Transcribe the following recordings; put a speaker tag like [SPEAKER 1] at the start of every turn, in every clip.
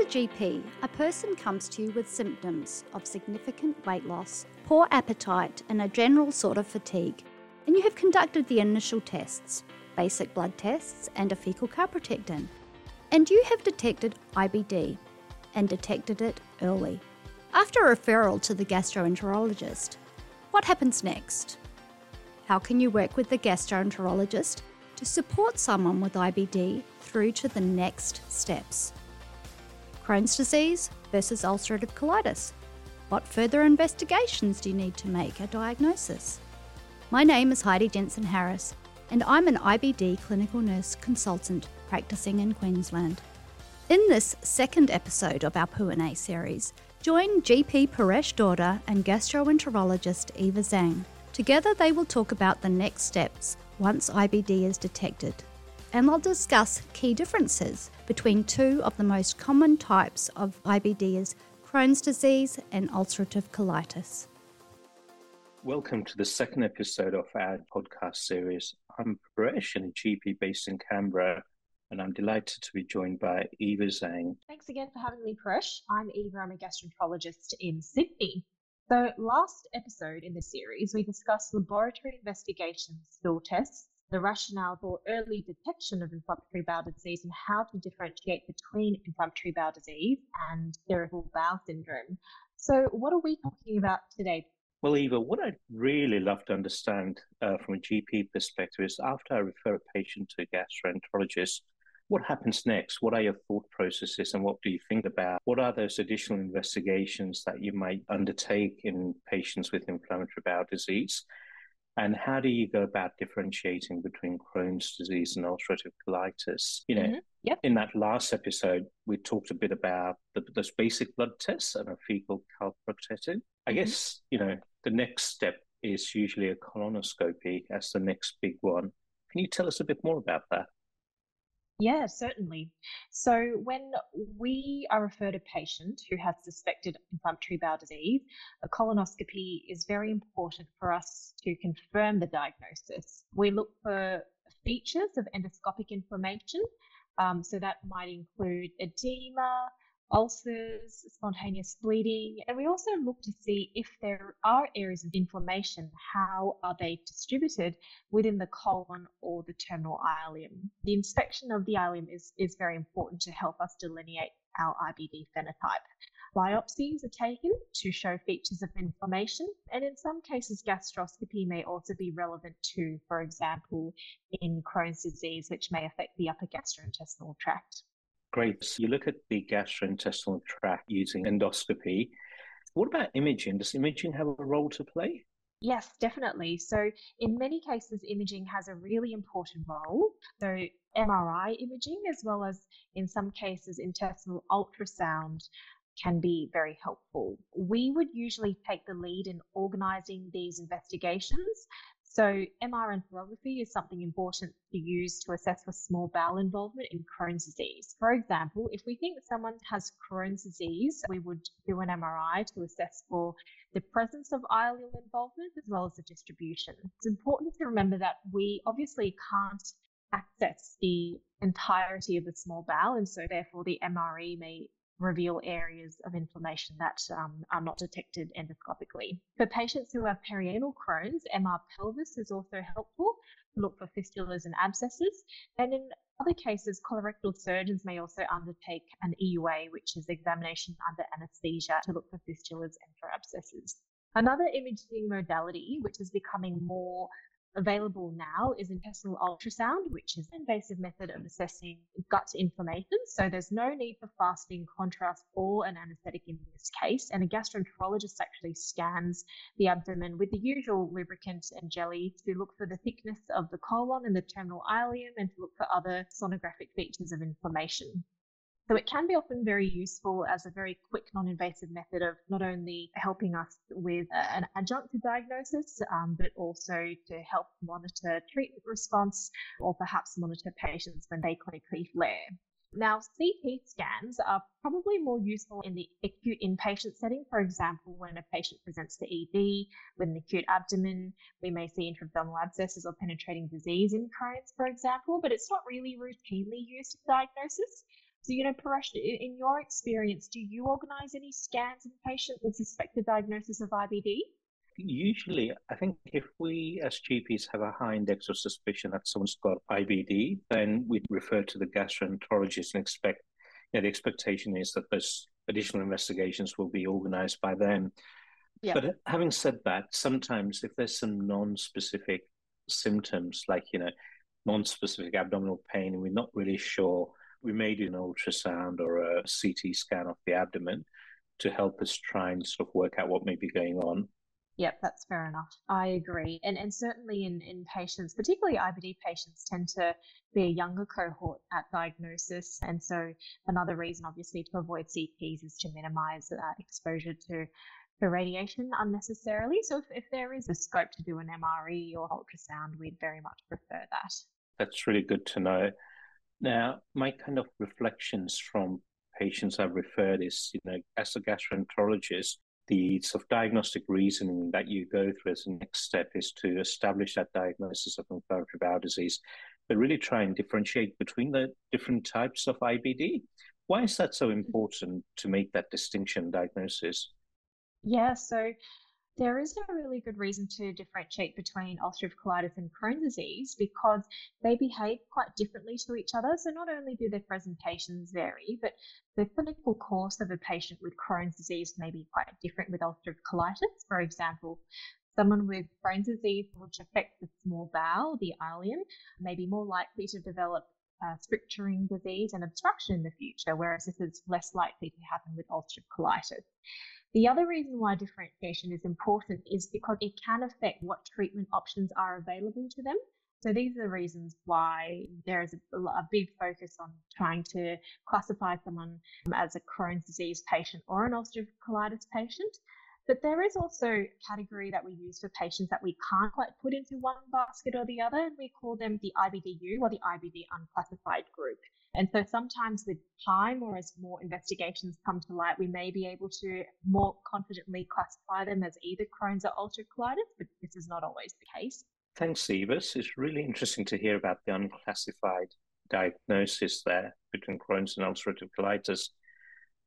[SPEAKER 1] a GP, a person comes to you with symptoms of significant weight loss, poor appetite, and a general sort of fatigue, and you have conducted the initial tests, basic blood tests, and a fecal calprotectin, and you have detected IBD and detected it early. After referral to the gastroenterologist, what happens next? How can you work with the gastroenterologist to support someone with IBD through to the next steps? Crohn's disease versus ulcerative colitis. What further investigations do you need to make a diagnosis? My name is Heidi Jensen Harris, and I'm an IBD clinical nurse consultant practicing in Queensland. In this second episode of our Q&A series, join GP Paresh Dawda and gastroenterologist Eva Zhang. Together, they will talk about the next steps once IBD is detected and they'll discuss key differences between two of the most common types of IBD as Crohn's disease and ulcerative colitis.
[SPEAKER 2] Welcome to the second episode of our podcast series. I'm Paresh, and a GP based in Canberra, and I'm delighted to be joined by Eva Zhang.
[SPEAKER 3] Thanks again for having me, Paresh. I'm Eva, I'm a gastroenterologist in Sydney. So, last episode in the series, we discussed laboratory investigations, stool tests, the rationale for early detection of inflammatory bowel disease and how to differentiate between inflammatory bowel disease and irritable bowel syndrome. So, what are we talking about today?
[SPEAKER 2] Well, Eva, what I'd really love to understand uh, from a GP perspective is after I refer a patient to a gastroenterologist, what happens next? What are your thought processes and what do you think about? What are those additional investigations that you might undertake in patients with inflammatory bowel disease? And how do you go about differentiating between Crohn's disease and ulcerative colitis? You know, mm-hmm. yep. in that last episode, we talked a bit about the, those basic blood tests and a fecal calprotectin. I mm-hmm. guess, you know, the next step is usually a colonoscopy as the next big one. Can you tell us a bit more about that?
[SPEAKER 3] Yeah, certainly. So, when we are referred a patient who has suspected inflammatory bowel disease, a colonoscopy is very important for us to confirm the diagnosis. We look for features of endoscopic inflammation. Um, so, that might include edema, ulcers, spontaneous bleeding, and we also look to see if there are areas of inflammation, how are they distributed within the colon or the terminal ileum. The inspection of the ileum is, is very important to help us delineate our IBD phenotype. Biopsies are taken to show features of inflammation, and in some cases, gastroscopy may also be relevant too, for example, in Crohn's disease, which may affect the upper gastrointestinal tract.
[SPEAKER 2] Great. So you look at the gastrointestinal tract using endoscopy. What about imaging? Does imaging have a role to play?
[SPEAKER 3] Yes, definitely. So, in many cases, imaging has a really important role. So, MRI imaging, as well as in some cases, intestinal ultrasound, can be very helpful. We would usually take the lead in organizing these investigations. So, MR enterography is something important to use to assess for small bowel involvement in Crohn's disease. For example, if we think someone has Crohn's disease, we would do an MRI to assess for the presence of ileal involvement as well as the distribution. It's important to remember that we obviously can't access the entirety of the small bowel, and so therefore the MRE may reveal areas of inflammation that um, are not detected endoscopically. For patients who have perianal Crohn's, MR pelvis is also helpful to look for fistulas and abscesses. And in other cases, colorectal surgeons may also undertake an EUA, which is examination under anesthesia to look for fistulas and for abscesses. Another imaging modality, which is becoming more available now is intestinal ultrasound, which is an invasive method of assessing gut inflammation. So there's no need for fasting, contrast, or an anesthetic in this case. And a gastroenterologist actually scans the abdomen with the usual lubricant and jelly to look for the thickness of the colon and the terminal ileum and to look for other sonographic features of inflammation. So it can be often very useful as a very quick, non-invasive method of not only helping us with an adjunct to diagnosis, um, but also to help monitor treatment response or perhaps monitor patients when they clinically flare. Now, CT scans are probably more useful in the acute inpatient setting. For example, when a patient presents to ED with an acute abdomen, we may see intra-abdominal abscesses or penetrating disease in Crohn's, for example, but it's not really routinely used in diagnosis. So, you know, Paresh, in your experience, do you organise any scans in patients with suspected diagnosis of IBD?
[SPEAKER 2] Usually, I think if we as GPs have a high index of suspicion that someone's got IBD, then we refer to the gastroenterologist and expect, you know, the expectation is that those additional investigations will be organized by them. Yeah. But uh, having said that, sometimes if there's some non-specific symptoms, like, you know, non-specific abdominal pain, and we're not really sure, we may do an ultrasound or a CT scan of the abdomen to help us try and sort of work out what may be going on.
[SPEAKER 3] Yep, that's fair enough. I agree. And and certainly in, in patients, particularly IBD patients, tend to be a younger cohort at diagnosis. And so another reason, obviously, to avoid CTs is to minimize uh, exposure to, to radiation unnecessarily. So if, if there is a scope to do an MRE or ultrasound, we'd very much prefer that.
[SPEAKER 2] That's really good to know. Now, my kind of reflections from patients I've referred is, you know, as a gastroenterologist, the sort of diagnostic reasoning that you go through as a next step is to establish that diagnosis of inflammatory bowel disease, but really try and differentiate between the different types of IBD. Why is that so mm-hmm. important to make that distinction diagnosis?
[SPEAKER 3] Yeah, so there is a really good reason to differentiate between ulcerative colitis and Crohn's disease because they behave quite differently to each other. So, not only do their presentations vary, but the clinical course of a patient with Crohn's disease may be quite different with ulcerative colitis. For example, someone with Crohn's disease, which affects the small bowel, the ileum, may be more likely to develop uh, stricturing disease and obstruction in the future, whereas this is less likely to happen with ulcerative colitis. The other reason why differentiation is important is because it can affect what treatment options are available to them. So these are the reasons why there is a, big focus on trying to classify someone um, as a Crohn's disease patient or an ulcerative colitis patient. But there is also a category that we use for patients that we can't quite put into one basket or the other, and we call them the IBDU or the IBD unclassified group. And so sometimes with time or as more investigations come to light, we may be able to more confidently classify them as either Crohn's or ulcerative colitis, but this is not always the case.
[SPEAKER 2] Thanks, Evis. It's really interesting to hear about the unclassified diagnosis there between Crohn's and ulcerative colitis.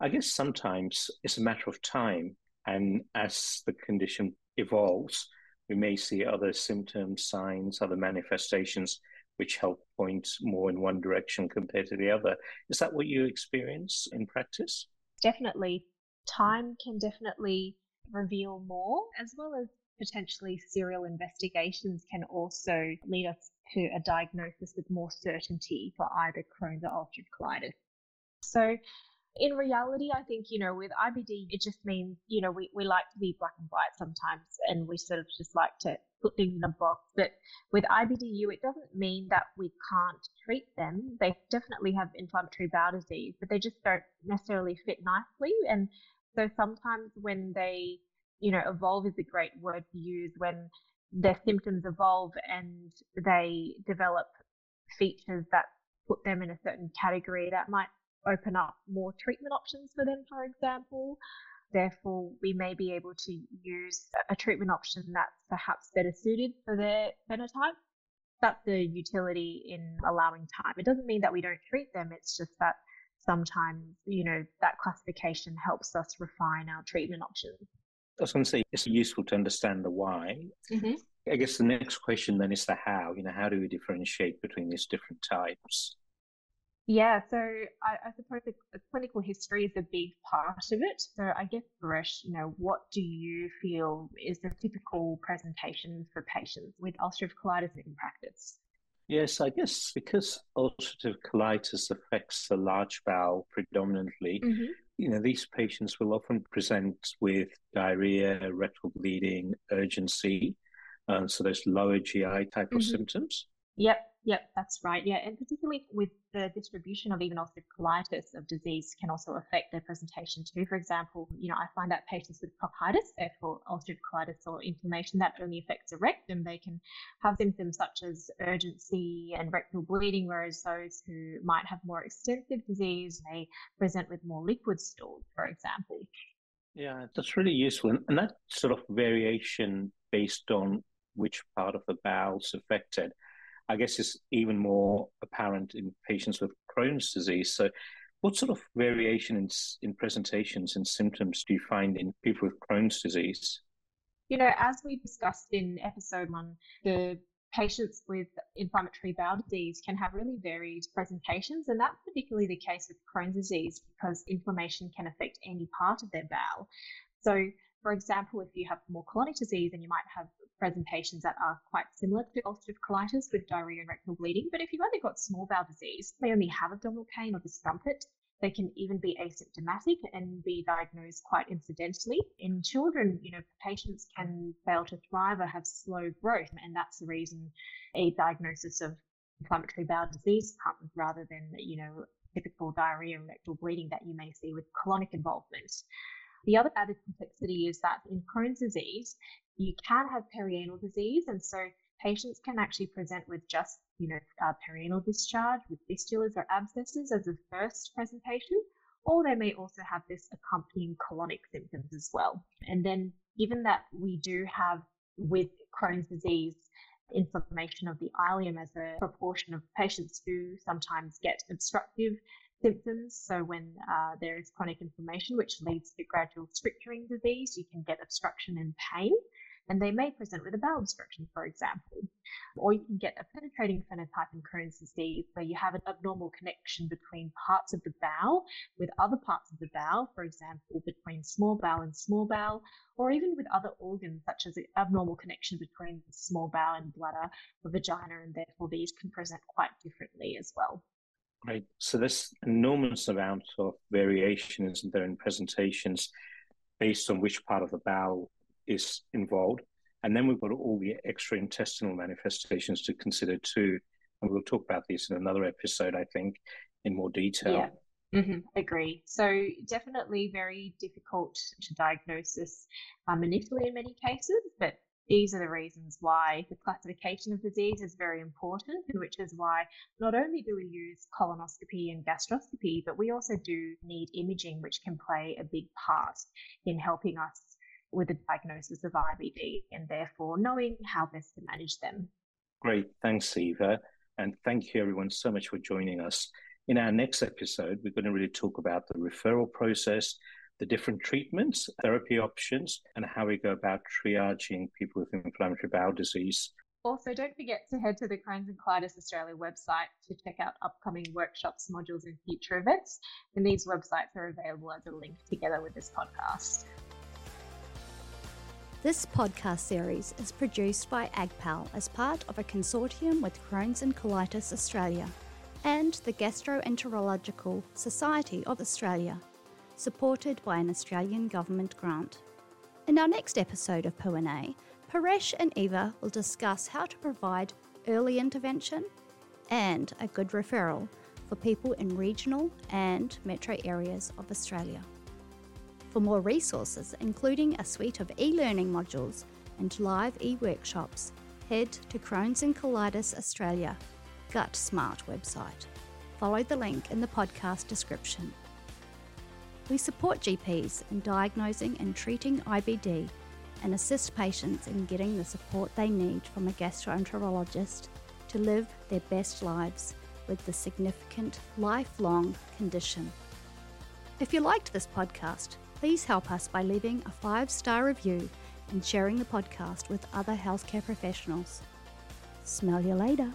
[SPEAKER 2] I guess sometimes it's a matter of time, and as the condition evolves, we may see other symptoms, signs, other manifestations which help point more in one direction compared to the other. Is that what you experience in practice?
[SPEAKER 3] Definitely. Time can definitely reveal more, as well as potentially serial investigations can also lead us to a diagnosis with more certainty for either Crohn's or ulcerative colitis. So in reality, I think, you know, with IBD, it just means, you know, we, we like to be black and white sometimes and we sort of just like to put things in a box. But with IBDU, it doesn't mean that we can't treat them. They definitely have inflammatory bowel disease, but they just don't necessarily fit nicely. And so sometimes when they, you know, evolve is a great word to use when their symptoms evolve and they develop features that put them in a certain category that might open up more treatment options for them, for example. Therefore, we may be able to use a treatment option that's perhaps better suited for their phenotype. That's the utility in allowing time. It doesn't mean that we don't treat them, it's just that sometimes, you know, that classification helps us refine our treatment options.
[SPEAKER 2] I was going to say it's useful to understand the why. Mm-hmm. I guess the next question then is the how. You know, how do we differentiate between these different types?
[SPEAKER 3] Yeah, so I, I suppose the, the, clinical history is a big part of it. So I guess, Paresh, you know, what do you feel is the typical presentation for patients with ulcerative colitis in practice?
[SPEAKER 2] Yes, I guess because ulcerative colitis affects the large bowel predominantly, mm-hmm. you know, these patients will often present with diarrhea, rectal bleeding, urgency, uh, so those lower GI type mm-hmm. of symptoms.
[SPEAKER 3] Yep, yep, that's right. Yeah, and particularly with the distribution of even ulcerative colitis of disease can also affect their presentation too. For example, you know, I find that patients with proctitis, therefore ulcerative colitis or inflammation that only affects the rectum, they can have symptoms such as urgency and rectal bleeding, whereas those who might have more extensive disease may present with more liquid stools, for example.
[SPEAKER 2] Yeah, that's really useful. And that sort of variation based on which part of the bowel's affected I guess is even more apparent in patients with Crohn's disease. So What sort of variation in, in presentations and symptoms do you find in people with Crohn's disease?
[SPEAKER 3] You know, as we discussed in episode one, the patients with inflammatory bowel disease can have really varied presentations, and that's particularly the case with Crohn's disease because inflammation can affect any part of their bowel. So, for example, if you have more colonic disease, then you might have presentations that are quite similar to ulcerative colitis with diarrhea and rectal bleeding. But if you've only got small bowel disease, they only have abdominal pain or discomfort, they can even be asymptomatic and be diagnosed quite incidentally. In children, you know, patients can fail to thrive or have slow growth, and that's the reason a diagnosis of inflammatory bowel disease comes rather than, you know, typical diarrhea and rectal bleeding that you may see with colonic involvement. The other added complexity is that in Crohn's disease, you can have perianal disease, and so patients can actually present with just, you know, uh, perianal discharge with fistulas or abscesses as a first presentation, or they may also have this accompanying colonic symptoms as well. And then, given that we do have with Crohn's disease inflammation of the ileum as a proportion of patients who sometimes get obstructive symptoms. So when uh, there is chronic inflammation, which leads to gradual stricturing disease, you can get obstruction and pain and they may present with a bowel obstruction, for example. Or you can get a penetrating phenotype in Crohn's disease where you have an abnormal connection between parts of the bowel with other parts of the bowel, for example, between small bowel and small bowel, or even with other organs such as an abnormal connection between small bowel and bladder or vagina, and therefore these can present quite differently as well.
[SPEAKER 2] Right. So there's enormous amount of variation, isn't there, in presentations based on which part of the bowel is involved. And then we've got all the extra intestinal manifestations to consider too. And we'll talk about these in another episode, I think, in more detail.
[SPEAKER 3] Yeah. Mm-hmm. Agree. So definitely very difficult to diagnose this um, initially in many cases, but these are the reasons why the classification of disease is very important, which is why not only do we use colonoscopy and gastroscopy, but we also do need imaging, which can play a big part in helping us with the diagnosis of IBD and therefore knowing how best to manage them.
[SPEAKER 2] Great. Thanks, Eva. And thank you, everyone, so much for joining us. In our next episode, we're going to really talk about the referral process, the different treatments, therapy options, and how we go about triaging people with inflammatory bowel disease.
[SPEAKER 3] Also, don't forget to head to the Crohn's and Colitis Australia website to check out upcoming workshops, modules, and future events. And these websites are available as a link together with this podcast.
[SPEAKER 1] This podcast series is produced by AgPal as part of a consortium with Crohn's and Colitis Australia and the Gastroenterological Society of Australia, supported by an Australian government grant. In our next episode of Q&A, Paresh and Eva will discuss how to provide early intervention and a good referral for people in regional and metro areas of Australia. For more resources, including a suite of e learning modules and live e workshops, head to Crohn's and Colitis Australia Gut Smart website. Follow the link in the podcast description. We support GPs in diagnosing and treating IBD and assist patients in getting the support they need from a gastroenterologist to live their best lives with the significant lifelong condition. If you liked this podcast, please help us by leaving a five star review and sharing the podcast with other healthcare professionals. Smell you later.